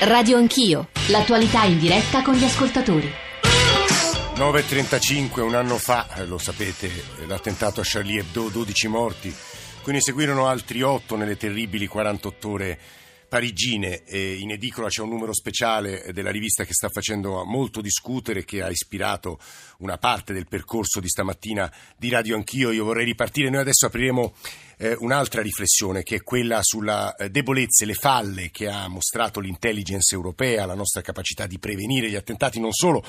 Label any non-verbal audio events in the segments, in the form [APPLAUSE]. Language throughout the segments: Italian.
Radio Anch'io, l'attualità in diretta con gli ascoltatori. 9.35, un anno fa, eh, lo sapete, l'attentato a Charlie Hebdo, 12 morti, quindi seguirono altri 8 nelle terribili 48 ore parigine. E in edicola c'è un numero speciale della rivista che sta facendo molto discutere, che ha ispirato una parte del percorso di stamattina di Radio Anch'io. Io vorrei ripartire, noi adesso apriremo eh, un'altra riflessione che è quella sulla eh, debolezze, le falle che ha mostrato l'intelligence europea, la nostra capacità di prevenire gli attentati non solo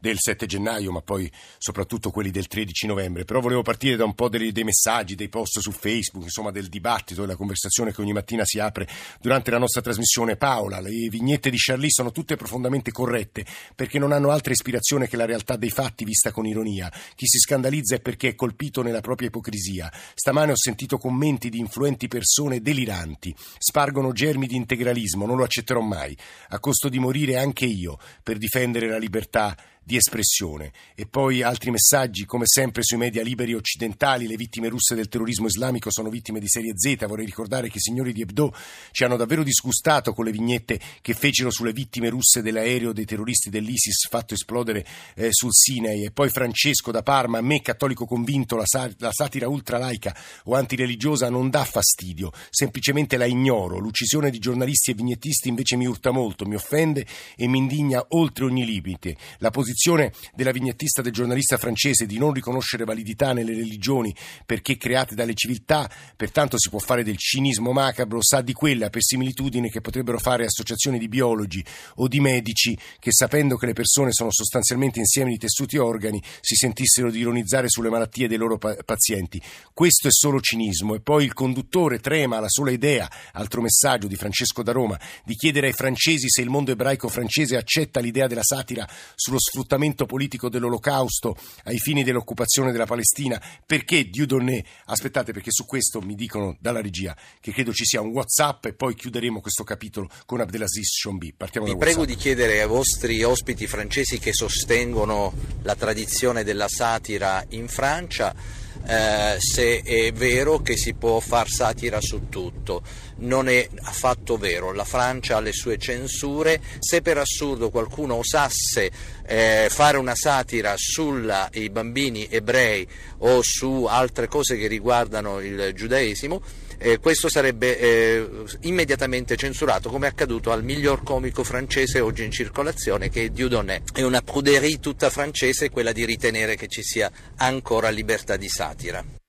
del 7 gennaio ma poi soprattutto quelli del 13 novembre. Però volevo partire da un po' dei, dei messaggi, dei post su Facebook, insomma del dibattito, della conversazione che ogni mattina si apre durante la nostra trasmissione. Paola, le vignette di Charlie sono tutte profondamente corrette perché non hanno altra ispirazione che la realtà dei fatti vista con ironia. Chi si scandalizza è perché è colpito nella propria ipocrisia. Stamane ho sentito con commenti di influenti persone deliranti. Spargono germi di integralismo, non lo accetterò mai. A costo di morire anche io per difendere la libertà di espressione. E poi altri messaggi, come sempre sui media liberi occidentali, le vittime russe del terrorismo islamico sono vittime di serie Z. Vorrei ricordare che i signori di Hebdo ci hanno davvero disgustato con le vignette che fecero sulle vittime russe dell'aereo dei terroristi dell'ISIS fatto esplodere eh, sul Sinai. E poi Francesco da Parma, a me cattolico convinto, la, la satira ultralaica o antireligiosa non dà fastidio, semplicemente la ignoro. L'uccisione di giornalisti e vignettisti invece mi urta molto, mi offende e mi indigna oltre ogni limite. La posizione posizione della vignettista del giornalista francese di non riconoscere validità nelle religioni perché create dalle civiltà, pertanto si può fare del cinismo macabro, sa di quella per similitudine che potrebbero fare associazioni di biologi o di medici che sapendo che le persone sono sostanzialmente insieme di tessuti e organi si sentissero di ironizzare sulle malattie dei loro pazienti. Questo è solo cinismo e poi il conduttore trema alla sola idea, altro messaggio di Francesco da Roma, di chiedere ai francesi se il mondo ebraico francese accetta l'idea della satira sullo sfruttamento sfruttamento politico dell'olocausto ai fini dell'occupazione della Palestina, perché Dieudonné? Aspettate perché su questo mi dicono dalla regia che credo ci sia un Whatsapp e poi chiuderemo questo capitolo con Abdelaziz Chombi. Partiamo Vi da prego di chiedere ai vostri ospiti francesi che sostengono la tradizione della satira in Francia eh, se è vero che si può far satira su tutto. Non è affatto vero, la Francia ha le sue censure, se per assurdo qualcuno osasse eh, fare una satira sui bambini ebrei o su altre cose che riguardano il giudaesimo, eh, questo sarebbe eh, immediatamente censurato, come è accaduto al miglior comico francese oggi in circolazione, che è Dieudonné. È una pruderie tutta francese quella di ritenere che ci sia ancora libertà di satira.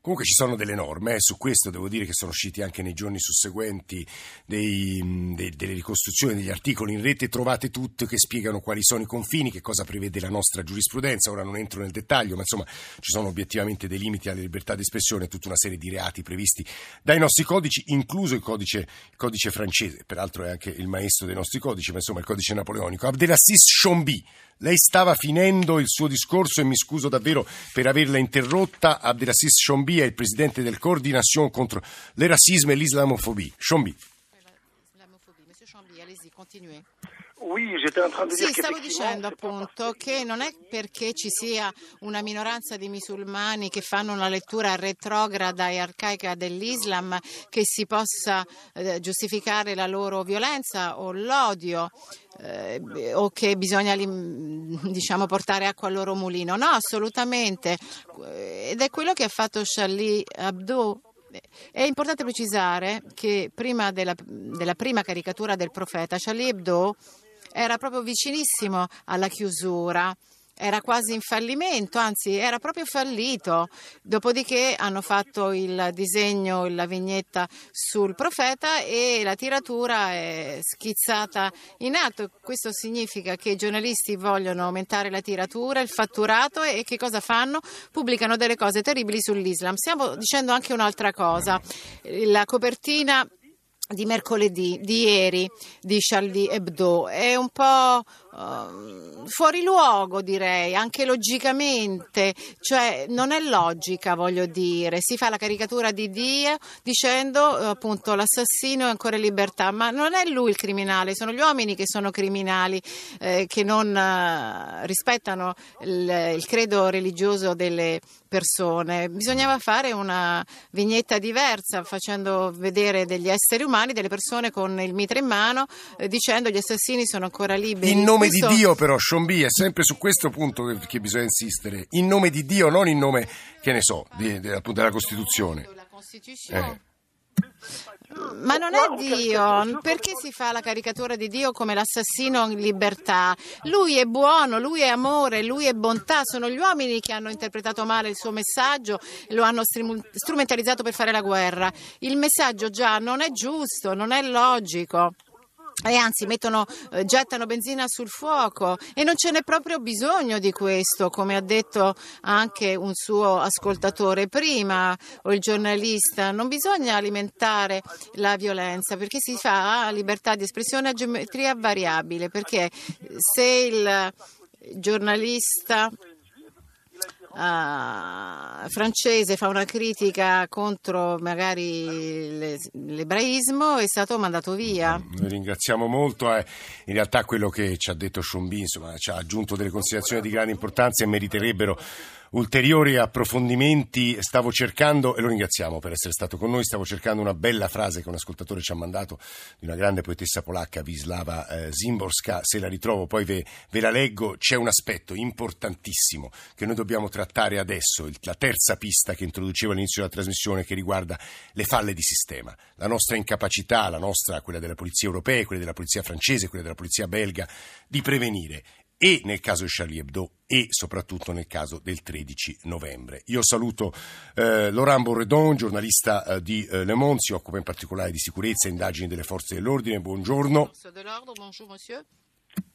Comunque ci sono delle norme, eh, su questo devo dire che sono usciti anche nei giorni susseguenti dei, dei, delle ricostruzioni degli articoli in rete, trovate tutte che spiegano quali sono i confini, che cosa prevede la nostra giurisprudenza, ora non entro nel dettaglio, ma insomma ci sono obiettivamente dei limiti alla libertà di espressione, tutta una serie di reati previsti dai nostri codici, incluso il codice, il codice francese, peraltro è anche il maestro dei nostri codici, ma insomma il codice napoleonico. Abdelaziz Chombi, lei stava finendo il suo discorso e mi scuso davvero per averla interrotta. Abdelaziz Chombi è il presidente del Coordination contro le razzisme e l'islamofobia. Chombi. Sì, stavo dicendo appunto che non è perché ci sia una minoranza di musulmani che fanno una lettura retrograda e arcaica dell'Islam che si possa eh, giustificare la loro violenza o l'odio eh, o che bisogna diciamo, portare acqua al loro mulino. No, assolutamente. Ed è quello che ha fatto Charlie Hebdo è importante precisare che prima della, della, prima caricatura del profeta, Charlie Hebdo era proprio vicinissimo alla chiusura era quasi in fallimento, anzi era proprio fallito. Dopodiché hanno fatto il disegno, la vignetta sul profeta e la tiratura è schizzata in alto. Questo significa che i giornalisti vogliono aumentare la tiratura, il fatturato e che cosa fanno? Pubblicano delle cose terribili sull'Islam. Stiamo dicendo anche un'altra cosa. La copertina di mercoledì, di ieri, di Charlie Hebdo, è un po' uh, fuori luogo, direi, anche logicamente, cioè non è logica, voglio dire. Si fa la caricatura di Dio dicendo appunto l'assassino è ancora in libertà, ma non è lui il criminale, sono gli uomini che sono criminali, eh, che non uh, rispettano il, il credo religioso delle persone. Bisognava fare una vignetta diversa facendo vedere degli esseri umani, delle persone con il mitra in mano, eh, dicendo gli assassini sono ancora liberi. In nome questo... di Dio però, Sciombi, è sempre su questo punto che, che, bisogna insistere. In nome di Dio, non in nome, che ne so, di, di, appunto, della Costituzione. La Costituzione. Eh. Ma non è Dio, perché si fa la caricatura di Dio come l'assassino in libertà? Lui è buono, lui è amore, lui è bontà, sono gli uomini che hanno interpretato male il suo messaggio, lo hanno strumentalizzato per fare la guerra. Il messaggio già non è giusto, non è logico e anzi mettono, eh, gettano benzina sul fuoco. E non ce n'è proprio bisogno di questo, come ha detto anche un suo ascoltatore prima o il giornalista, non bisogna alimentare la violenza perché si fa libertà di espressione a geometria variabile, perché se il giornalista uh, francese fa una critica contro magari l'ebraismo è stato mandato via. Noi ringraziamo molto. Eh. In realtà quello che ci ha detto Chombi ci ha aggiunto delle considerazioni di grande importanza e meriterebbero ulteriori approfondimenti. Stavo cercando, e lo ringraziamo per essere stato con noi, stavo cercando una bella frase che un ascoltatore ci ha mandato di una grande poetessa polacca, Wisława eh, Zimborska. Se la ritrovo poi ve, ve, la leggo. C'è un aspetto importantissimo che noi dobbiamo trattare adesso, la terza pista che introducevo all'inizio della trasmissione che riguarda le falle di sistema. La nostra incapacità, la nostra, quella della polizia europea, quella della polizia francese, quella della polizia belga, di prevenire e nel caso di Charlie Hebdo e soprattutto nel caso del 13 novembre. Io saluto eh, Laurent Borredon, giornalista eh, di eh, Le Monde, si occupa in particolare di sicurezza e indagini delle forze dell'ordine. Buongiorno.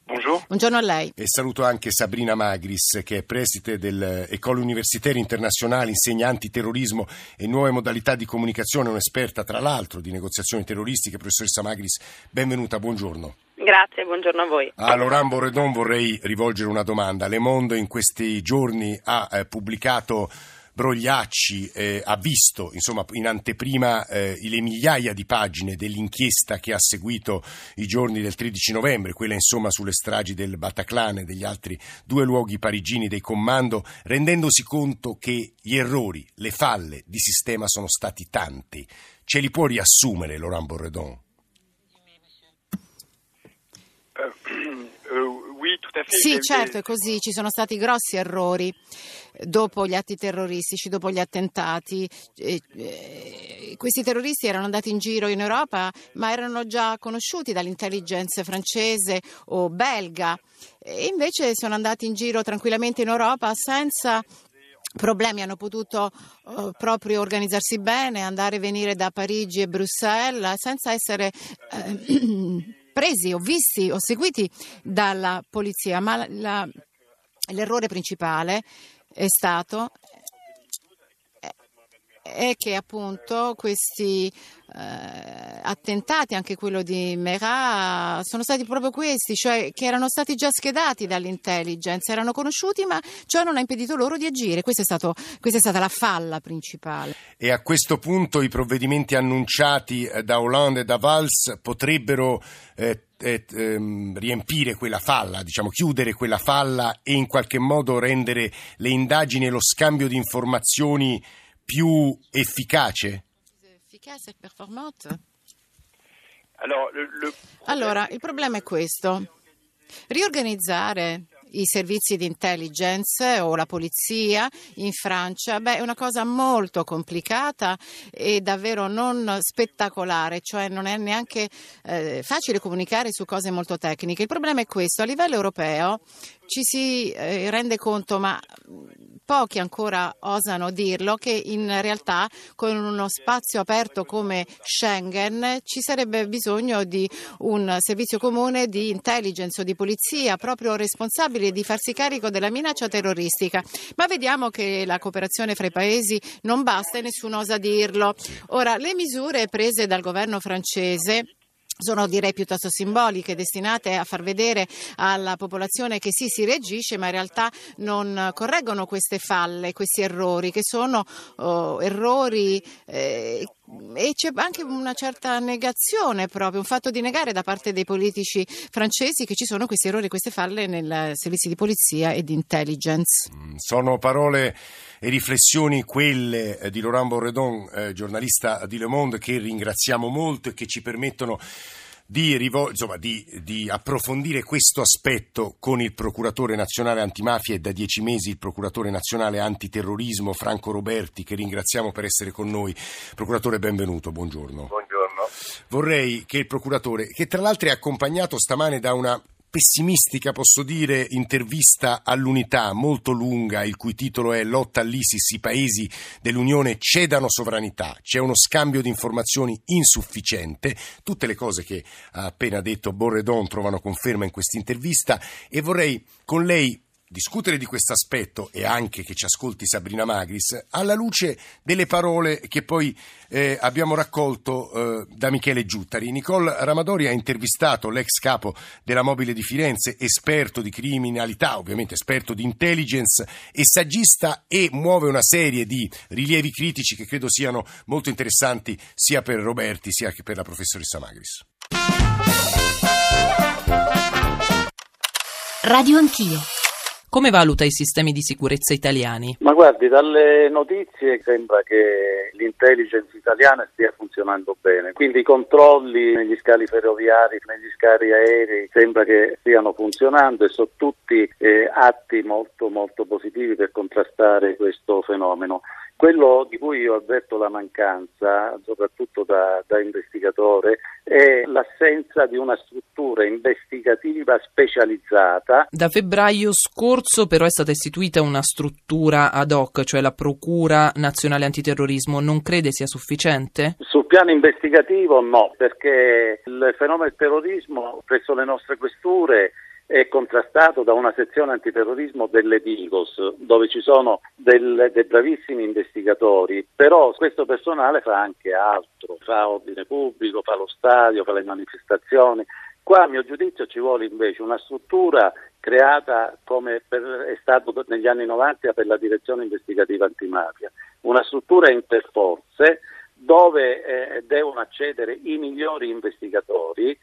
Buongiorno. Buongiorno. a lei. E saluto anche Sabrina Magris, che è preside dell'École Universitaire Internazionale, insegna antiterrorismo e nuove modalità di comunicazione, un'esperta tra l'altro di negoziazioni terroristiche. Professoressa Magris, benvenuta, buongiorno. Grazie, buongiorno a voi. A Laurent Borredon vorrei rivolgere una domanda. Le Monde in questi giorni ha eh, pubblicato Brogliacci eh, ha visto insomma, in anteprima eh, le migliaia di pagine dell'inchiesta che ha seguito i giorni del 13 novembre, quella insomma sulle stragi del Bataclan e degli altri due luoghi parigini dei comando, rendendosi conto che gli errori, le falle di sistema sono stati tanti. Ce li può riassumere Laurent Borredon? Sì, certo, è così. Ci sono stati grossi errori dopo gli atti terroristici, dopo gli attentati. questi terroristi erano andati in giro in Europa, ma erano già conosciuti dall'intelligence francese o belga. E invece sono andati in giro tranquillamente in Europa senza problemi, hanno potuto uh, proprio organizzarsi bene, andare e venire da Parigi e Bruxelles senza essere uh, [CLEARS THROAT] presi o visti o seguiti dalla polizia, ma la, l'errore principale è stato è che appunto questi eh, attentati, anche quello di Merah, sono stati proprio questi, cioè che erano stati già schedati dall'intelligence, erano conosciuti, ma ciò non ha impedito loro di agire. Questa è, stato, questa è stata la falla principale. E a questo punto i provvedimenti annunciati eh, da Hollande e da Valls potrebbero eh, eh, ehm, riempire quella falla, diciamo chiudere quella falla e in qualche modo rendere le indagini e lo scambio di informazioni più efficace? Efficace e performante. Allora, il problema è questo. Riorganizzare i servizi di intelligence o la polizia in Francia, beh, è una cosa molto complicata e davvero non spettacolare, cioè non è neanche eh, facile comunicare su cose molto tecniche. Il problema è questo, a livello europeo ci si eh, rende conto, ma pochi ancora osano dirlo, che in realtà con uno spazio aperto come Schengen ci sarebbe bisogno di un servizio comune di intelligence o di polizia proprio responsabile di farsi carico della minaccia terroristica. Ma vediamo che la cooperazione fra i paesi non basta e nessuno osa dirlo. Ora, le misure prese dal governo francese sono direi piuttosto simboliche, destinate a far vedere alla popolazione che sì si reagisce, ma in realtà non correggono queste falle, questi errori, che sono oh, errori eh, e c'è anche una certa negazione proprio, un fatto di negare da parte dei politici francesi che ci sono questi errori, queste falle nei servizi di polizia e di intelligence. Mm, sono parole e riflessioni quelle eh, di Laurent Borredon, eh, giornalista di Le Monde, che ringraziamo molto e che ci permettono di, rivol- insomma, di, di, approfondire questo aspetto con il procuratore nazionale antimafia e da dieci mesi il procuratore nazionale antiterrorismo Franco Roberti, che ringraziamo per essere con noi. Procuratore, benvenuto, buongiorno. Buongiorno. Vorrei che il procuratore, che tra l'altro è accompagnato stamane da una pessimistica, posso dire, intervista all'unità molto lunga, il cui titolo è Lotta all'ISIS, i paesi dell'Unione cedano sovranità, c'è uno scambio di informazioni insufficiente, tutte le cose che ha appena detto Borredon trovano conferma in questa intervista e vorrei con lei discutere di questo aspetto e anche che ci ascolti Sabrina Magris alla luce delle parole che poi eh, abbiamo raccolto eh, da Michele Giuttari. Nicole Ramadori ha intervistato l'ex capo della Mobile di Firenze, esperto di criminalità, ovviamente esperto di intelligence e saggista e muove una serie di rilievi critici che credo siano molto interessanti sia per Roberti sia che per la professoressa Magris. Radio Anch'io. Come valuta i sistemi di sicurezza italiani? Ma guardi, dalle notizie sembra che l'intelligence italiana stia funzionando bene, quindi i controlli negli scali ferroviari, negli scali aerei sembra che stiano funzionando e sono tutti eh, atti molto molto positivi per contrastare questo fenomeno. Quello di cui io avverto la mancanza, soprattutto da, da, investigatore, è l'assenza di una struttura investigativa specializzata. Da febbraio scorso però è stata istituita una struttura ad hoc, cioè la Procura Nazionale Antiterrorismo. Non crede sia sufficiente? Sul piano investigativo no, perché il fenomeno del terrorismo presso le nostre questure è contrastato da una sezione antiterrorismo delle Digos, dove ci sono del, dei bravissimi investigatori, però questo personale fa anche altro, fa ordine pubblico, fa lo stadio, fa le manifestazioni. Qua a mio giudizio ci vuole invece una struttura creata come per, è stato negli anni 90 per la direzione investigativa antimafia, una struttura interforze dove eh, devono accedere i migliori investigatori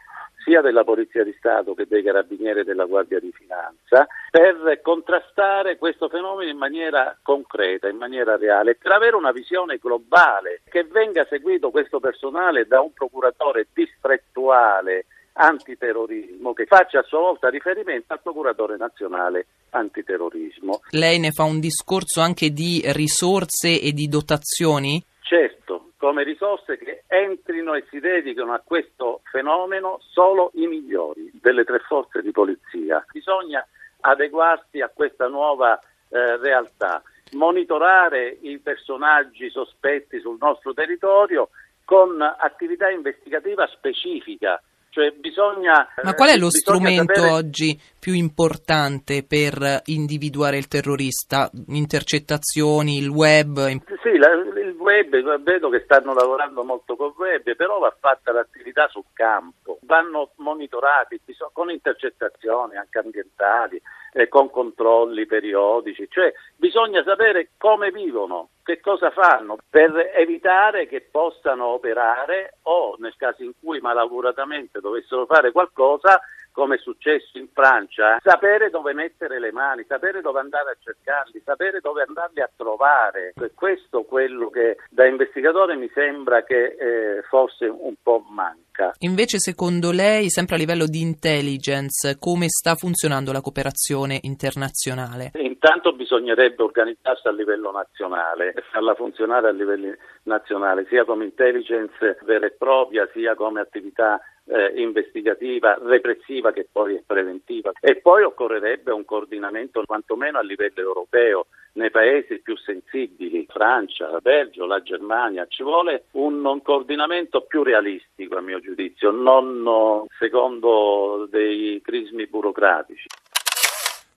sia della Polizia di Stato che dei Carabinieri e della Guardia di Finanza per contrastare questo fenomeno in maniera concreta, in maniera reale, per avere una visione globale, che venga seguito questo personale da un procuratore distrettuale antiterrorismo che faccia a sua volta riferimento al procuratore nazionale antiterrorismo. Lei ne fa un discorso anche di risorse e di dotazioni? Certo, come risorse che entrino e si dedichino a questo fenomeno solo i migliori delle tre forze di polizia. Bisogna adeguarsi a questa nuova eh, realtà, monitorare i personaggi sospetti sul nostro territorio con attività investigativa specifica cioè bisogna, Ma qual è lo eh, strumento sapere... oggi più importante per individuare il terrorista? Intercettazioni, il web? Sì, la, il web, vedo che stanno lavorando molto col web, però va fatta l'attività sul campo, vanno monitorati con intercettazioni anche ambientali, eh, con controlli periodici, cioè bisogna sapere come vivono, che cosa fanno per evitare che possano operare o nel caso in cui malauguratamente dovessero fare qualcosa come è successo in Francia, sapere dove mettere le mani, sapere dove andare a cercarli, sapere dove andarli a trovare. È questo quello che da investigatore mi sembra che eh, forse un po' manca. Invece secondo lei, sempre a livello di intelligence, come sta funzionando la cooperazione internazionale? Intanto bisognerebbe organizzarsi a livello nazionale e farla funzionare a livello nazionale, sia come intelligence vera e propria, sia come attività eh, investigativa, repressiva che poi è preventiva. E poi occorrerebbe un coordinamento quantomeno a livello europeo nei paesi più sensibili, Francia, Belgio, la Germania. Ci vuole un, un coordinamento più realistico a mio giudizio, non secondo dei crismi burocratici.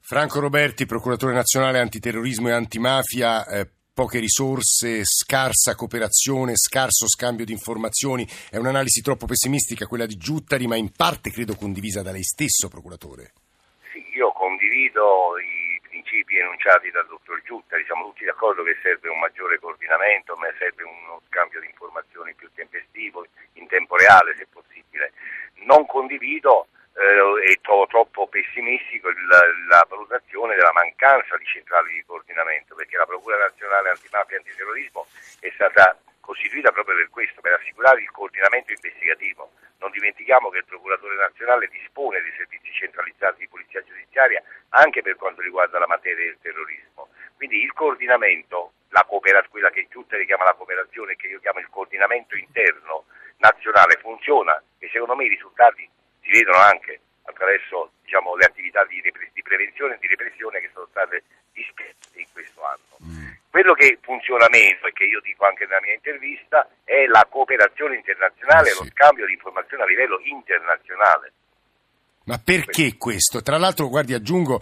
Franco Roberti, procuratore nazionale antiterrorismo e antimafia. Eh, poche risorse, scarsa cooperazione, scarso scambio di informazioni. È un'analisi troppo pessimistica quella di Giuttari, ma in parte credo condivisa da lei stesso, procuratore. Sì, io condivido i principi enunciati dal dottor Giuttari, siamo tutti d'accordo che serve un maggiore coordinamento, ma serve uno scambio di informazioni più tempestivo, in tempo reale se possibile. Non condivido eh, e trovo troppo pessimistico la, la, valutazione della mancanza di centrali di coordinamento, perché la Procura Nazionale Antimafia e Antiterrorismo è stata costituita proprio per questo, per assicurare il coordinamento investigativo. Non dimentichiamo che il Procuratore Nazionale dispone di servizi centralizzati di polizia giudiziaria anche per quanto riguarda la materia del terrorismo. Quindi il coordinamento, la quella che Giutta richiama la cooperazione, che io chiamo il coordinamento interno nazionale, funziona e secondo me i risultati si vedono anche attraverso diciamo, le attività di, di, prevenzione e di repressione che sono state dispiegate in questo anno. Mm. Quello che funziona meno e che io dico anche nella mia intervista è la cooperazione internazionale e eh sì. lo scambio di informazioni a livello internazionale. Ma perché questo? Tra l'altro, guardi, aggiungo,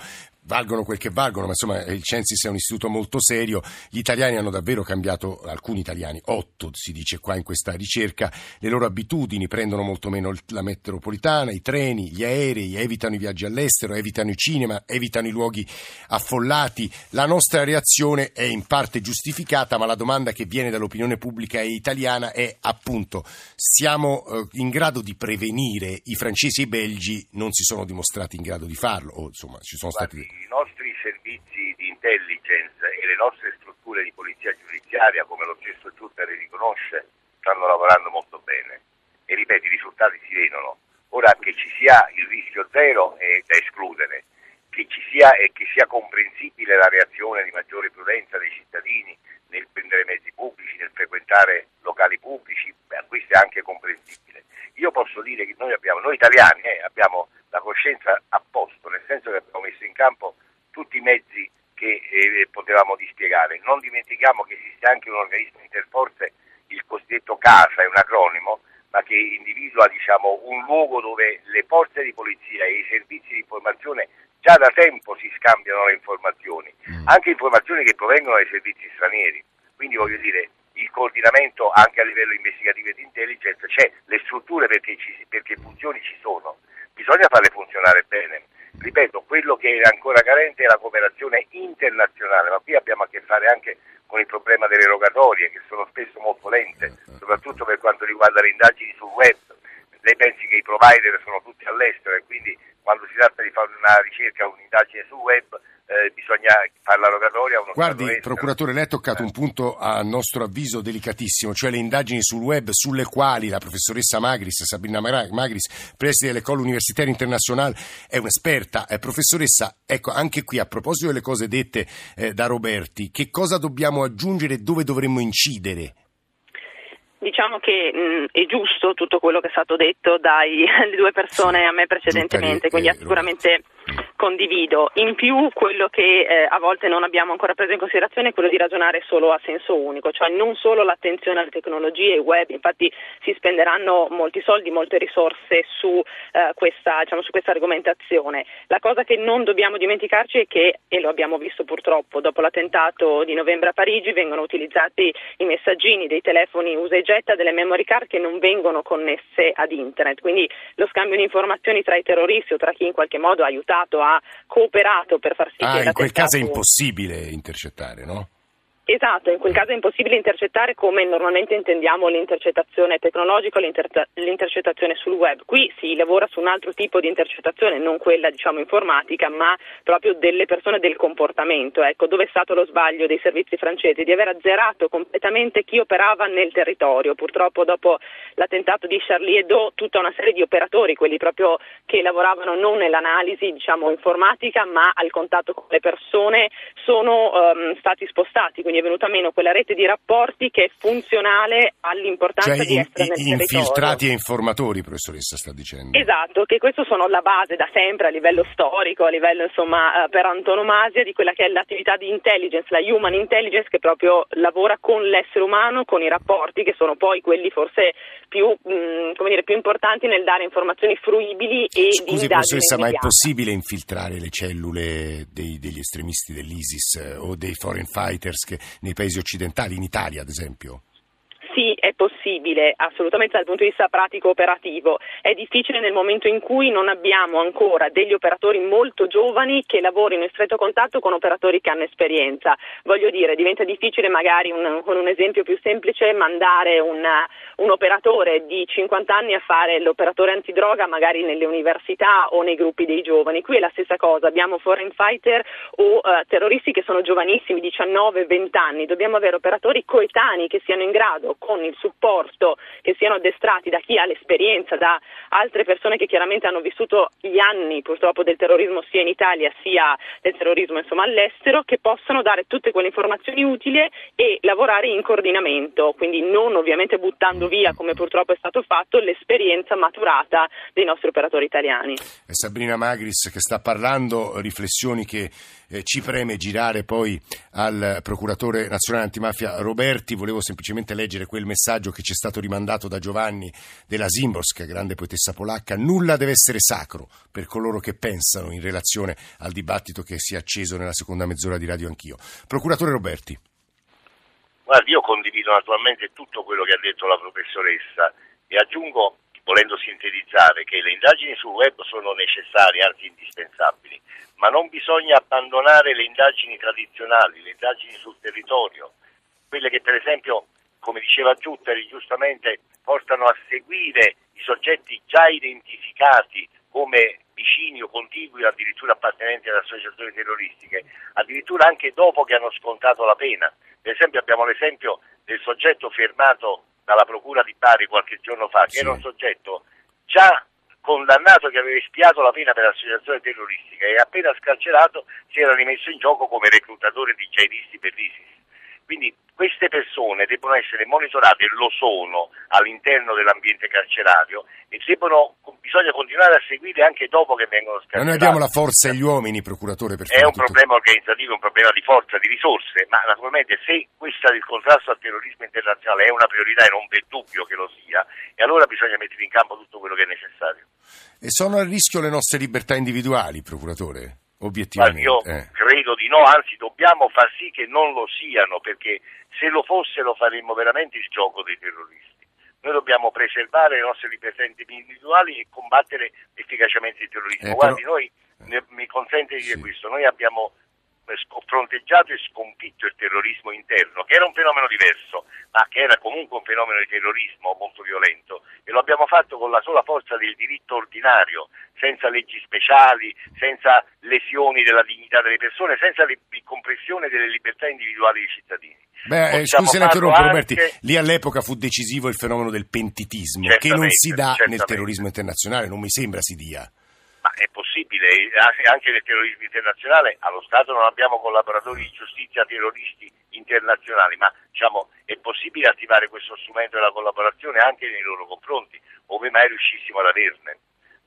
valgono quel che valgono, ma insomma il Censis è un istituto molto serio, gli italiani hanno davvero cambiato, alcuni italiani, otto si dice qua in questa ricerca, le loro abitudini, prendono molto meno la metropolitana, i treni, gli aerei, evitano i viaggi all'estero, evitano i cinema, evitano i luoghi affollati, la nostra reazione è in parte giustificata, ma la domanda che viene dall'opinione pubblica italiana è appunto, siamo eh, in grado di prevenire, i francesi e i belgi? Non si sono dimostrati in grado di farlo, o insomma ci sono stati i nostri servizi di intelligence e le nostre strutture di polizia giudiziaria, come lo stesso Giuttari riconosce, stanno lavorando molto bene. E ripeto, i risultati si vedono. Ora che ci sia il rischio zero è da escludere, che ci sia e che sia comprensibile la reazione di maggiore prudenza dei cittadini nel prendere mezzi pubblici, nel frequentare locali pubblici, beh, questo è anche comprensibile. Io posso dire che noi abbiamo, noi italiani eh, abbiamo la coscienza a posto, nel senso che abbiamo messo in campo tutti i mezzi che eh, potevamo dispiegare. Non dimentichiamo che esiste anche un organismo interforze, il cosiddetto CASA, è un acronimo, ma che individua diciamo, un luogo dove le forze di polizia e i servizi di informazione già da tempo si scambiano le informazioni, mm. anche informazioni che provengono dai servizi stranieri. Quindi voglio dire, il coordinamento anche a livello investigativo e di intelligence c'è, le strutture perché, ci, perché funzioni ci sono bisogna farle funzionare bene. Ripeto, quello che è ancora carente è la cooperazione internazionale, ma qui abbiamo a che fare anche con il problema delle rogatorie che sono spesso molto lente, soprattutto per quanto riguarda le indagini sul web. Lei pensi che i provider sono tutti all'estero e quindi quando si tratta di fare una ricerca, un'indagine sul web, eh, bisogna fare la rogatoria a uno Guardi, procuratore, lei ha toccato un punto a nostro avviso delicatissimo, cioè le indagini sul web sulle quali la professoressa Magris, Sabrina Magris, preside dell'École Universitaire Internationale, è un'esperta. Eh, professoressa, ecco, anche qui a proposito delle cose dette eh, da Roberti, che cosa dobbiamo aggiungere e dove dovremmo incidere? Diciamo che mh, è giusto tutto quello che è stato detto dalle [LAUGHS] due persone a me precedentemente, quindi sicuramente condivido. In più quello che eh, a volte non abbiamo ancora preso in considerazione è quello di ragionare solo a senso unico, cioè non solo l'attenzione alle tecnologie web, infatti si spenderanno molti soldi, molte risorse su, eh, questa, diciamo, su questa argomentazione. La cosa che non dobbiamo dimenticarci è che, e lo abbiamo visto purtroppo, dopo l'attentato di novembre a Parigi vengono utilizzati i messaggini dei telefoni usa e getta delle memory card che non vengono connesse ad internet, quindi lo scambio di informazioni tra i terroristi o tra chi in qualche modo ha aiutato a cooperato per far sì ah, che... in quel caso è impossibile intercettare, no? Esatto, in quel caso è impossibile intercettare come normalmente intendiamo l'intercettazione tecnologica, l'inter- l'intercettazione sul web. Qui si lavora su un altro tipo di intercettazione, non quella diciamo informatica, ma proprio delle persone del comportamento. Ecco, dove è stato lo sbaglio dei servizi francesi di aver azzerato completamente chi operava nel territorio. Purtroppo dopo l'attentato di Charlie Hebdo tutta una serie di operatori, quelli proprio che lavoravano non nell'analisi diciamo informatica, ma al contatto con le persone, sono um, stati spostati, quindi è venuta meno quella rete di rapporti che è funzionale all'importanza cioè, di essere in, nel infiltrati territorio. Infiltrati e informatori, professoressa, sta dicendo. Esatto, che questo sono la base da sempre a livello storico, a livello insomma eh, per antonomasia di quella che è l'attività di intelligence, la human intelligence che proprio lavora con l'essere umano, con i rapporti che sono poi quelli forse più, mh, mm, dire, più importanti nel dare informazioni fruibili e Scusi, professoressa, ma è possibile infiltrare le cellule dei, degli estremisti dell'ISIS eh, o dei foreign fighters che nei paesi occidentali, in Italia ad esempio? Sì, è possibile, assolutamente dal punto di vista pratico operativo. È difficile nel momento in cui non abbiamo ancora degli operatori molto giovani che lavorino in stretto contatto con operatori che hanno esperienza. Voglio dire, diventa difficile magari un, con un esempio più semplice mandare una, un operatore di 50 anni a fare l'operatore antidroga magari nelle università o nei gruppi dei giovani. Qui è la stessa cosa, abbiamo foreign fighter o uh, terroristi che sono giovanissimi, 19-20 anni. Dobbiamo avere operatori coetanei che siano in grado con il supporto, che siano addestrati da chi ha l'esperienza, da altre persone che chiaramente hanno vissuto gli anni purtroppo del terrorismo sia in Italia sia del terrorismo insomma, all'estero, che possano dare tutte quelle informazioni utili e lavorare in coordinamento, quindi non ovviamente buttando via, come purtroppo è stato fatto, l'esperienza maturata dei nostri operatori italiani. È Sabrina Magris che sta parlando, riflessioni che eh, ci preme girare poi al procuratore nazionale antimafia Roberti. Volevo semplicemente leggere quel messaggio che ci è stato rimandato da Giovanni della Zimborska, grande poetessa polacca. Nulla deve essere sacro per coloro che pensano in relazione al dibattito che si è acceso nella seconda mezz'ora di Radio Anch'io. Procuratore Roberti. Guardi, io condivido naturalmente tutto quello che ha detto la professoressa e aggiungo, volendo sintetizzare, che le indagini sul web sono necessarie, anzi indispensabili, ma non bisogna abbandonare le indagini tradizionali, le indagini sul territorio, quelle che per esempio, come diceva Giuttari giustamente, portano a seguire i soggetti già identificati come vicini o contigui, addirittura appartenenti ad associazioni terroristiche, addirittura anche dopo che hanno scontato la pena. Per esempio abbiamo l'esempio del soggetto fermato dalla Procura di Bari qualche giorno fa, che sì. era un soggetto già condannato che aveva espiato la pena per associazione terroristica e appena scarcerato si era rimesso in gioco come reclutatore di jihadisti per l'ISIS. Quindi queste persone devono essere monitorate, lo sono, all'interno dell'ambiente carcerario e debbono, bisogna continuare a seguire anche dopo che vengono scarcerati. Ma noi abbiamo la forza e gli uomini, procuratore, per È un tutto. problema organizzativo, un problema di forza, di risorse, ma naturalmente se questa del contrasto al terrorismo internazionale è una priorità e non per dubbio che lo sia, e allora bisogna mettere in campo tutto quello che è necessario. E sono a rischio le nostre libertà individuali, procuratore? Obiettivamente. io eh. credo di no, anzi dobbiamo far sì che non lo siano, perché se lo fossero faremmo veramente il gioco dei terroristi. Noi dobbiamo preservare le nostre libertà individuali e combattere efficacemente il terrorismo. Eh, Guardi, però... noi, mi consente di dire Sì. questo, noi abbiamo fronteggiato e sconfitto il terrorismo interno, che era un fenomeno diverso, ma che era comunque un fenomeno di terrorismo molto violento, e lo abbiamo fatto con la sola forza del diritto ordinario, senza leggi speciali, senza lesioni della dignità delle persone, senza compressione delle libertà individuali dei cittadini. Beh, eh, scusi, la interrompo, Roberti. Lì all'epoca fu decisivo il fenomeno del pentitismo, che non si dà certamente. nel terrorismo internazionale, non mi sembra si dia. Ma è possibile, anche nel terrorismo internazionale allo Stato non abbiamo collaboratori di giustizia terroristi internazionali, ma diciamo, è possibile attivare questo strumento della collaborazione anche nei loro confronti, ove mai riuscissimo ad averne.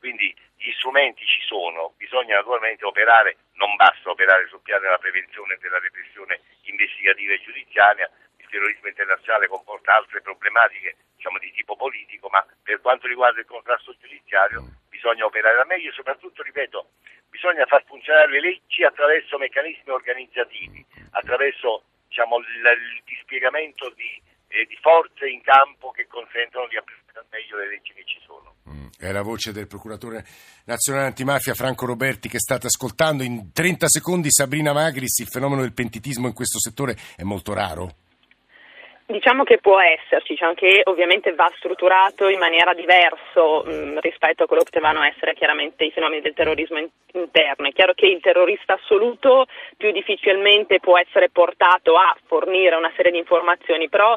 Quindi gli strumenti ci sono, bisogna naturalmente operare, non basta operare sul piano della prevenzione e della repressione investigativa e giudiziaria, il terrorismo internazionale comporta altre problematiche diciamo, di tipo politico, ma per quanto riguarda il contrasto giudiziario bisogna operare al meglio e soprattutto, ripeto, bisogna far funzionare le leggi attraverso meccanismi organizzativi, attraverso diciamo, il, dispiegamento di, eh, di forze in campo che consentono di applicare al meglio le leggi che ci sono. È la voce del procuratore nazionale antimafia Franco Roberti che state ascoltando. In 30 secondi Sabrina Magris, il fenomeno del pentitismo in questo settore è molto raro. Diciamo che può esserci, diciamo che ovviamente va strutturato in maniera diversa rispetto a quello che potevano essere chiaramente i fenomeni del terrorismo in- interno. È chiaro che il terrorista assoluto più difficilmente può essere portato a fornire una serie di informazioni, però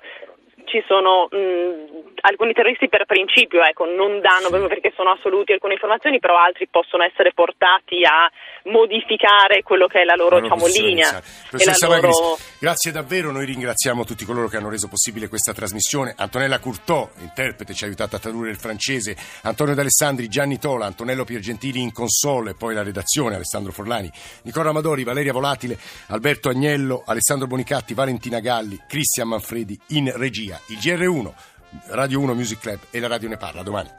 ci sono mh, alcuni terroristi per principio, ecco, non danno proprio perché sono assoluti alcune informazioni, però altri possono essere portati a modificare quello che è la loro, La loro diciamo, linea. Professoressa la Magris, loro- grazie davvero, noi ringraziamo tutti coloro che hanno reso possibile questa trasmissione. Antonella Curtò, interprete, ci ha aiutato a tradurre il francese, Antonio D'Alessandri, Gianni Tola, Antonello Piergentili in console, poi la redazione, Alessandro Forlani, Nicola Amadori, Valeria Volatile, Alberto Agnello, Alessandro Bonicatti, Valentina Galli, Cristian Manfredi in regia. Il GR1, Radio 1 Music Club e la radio ne parla domani.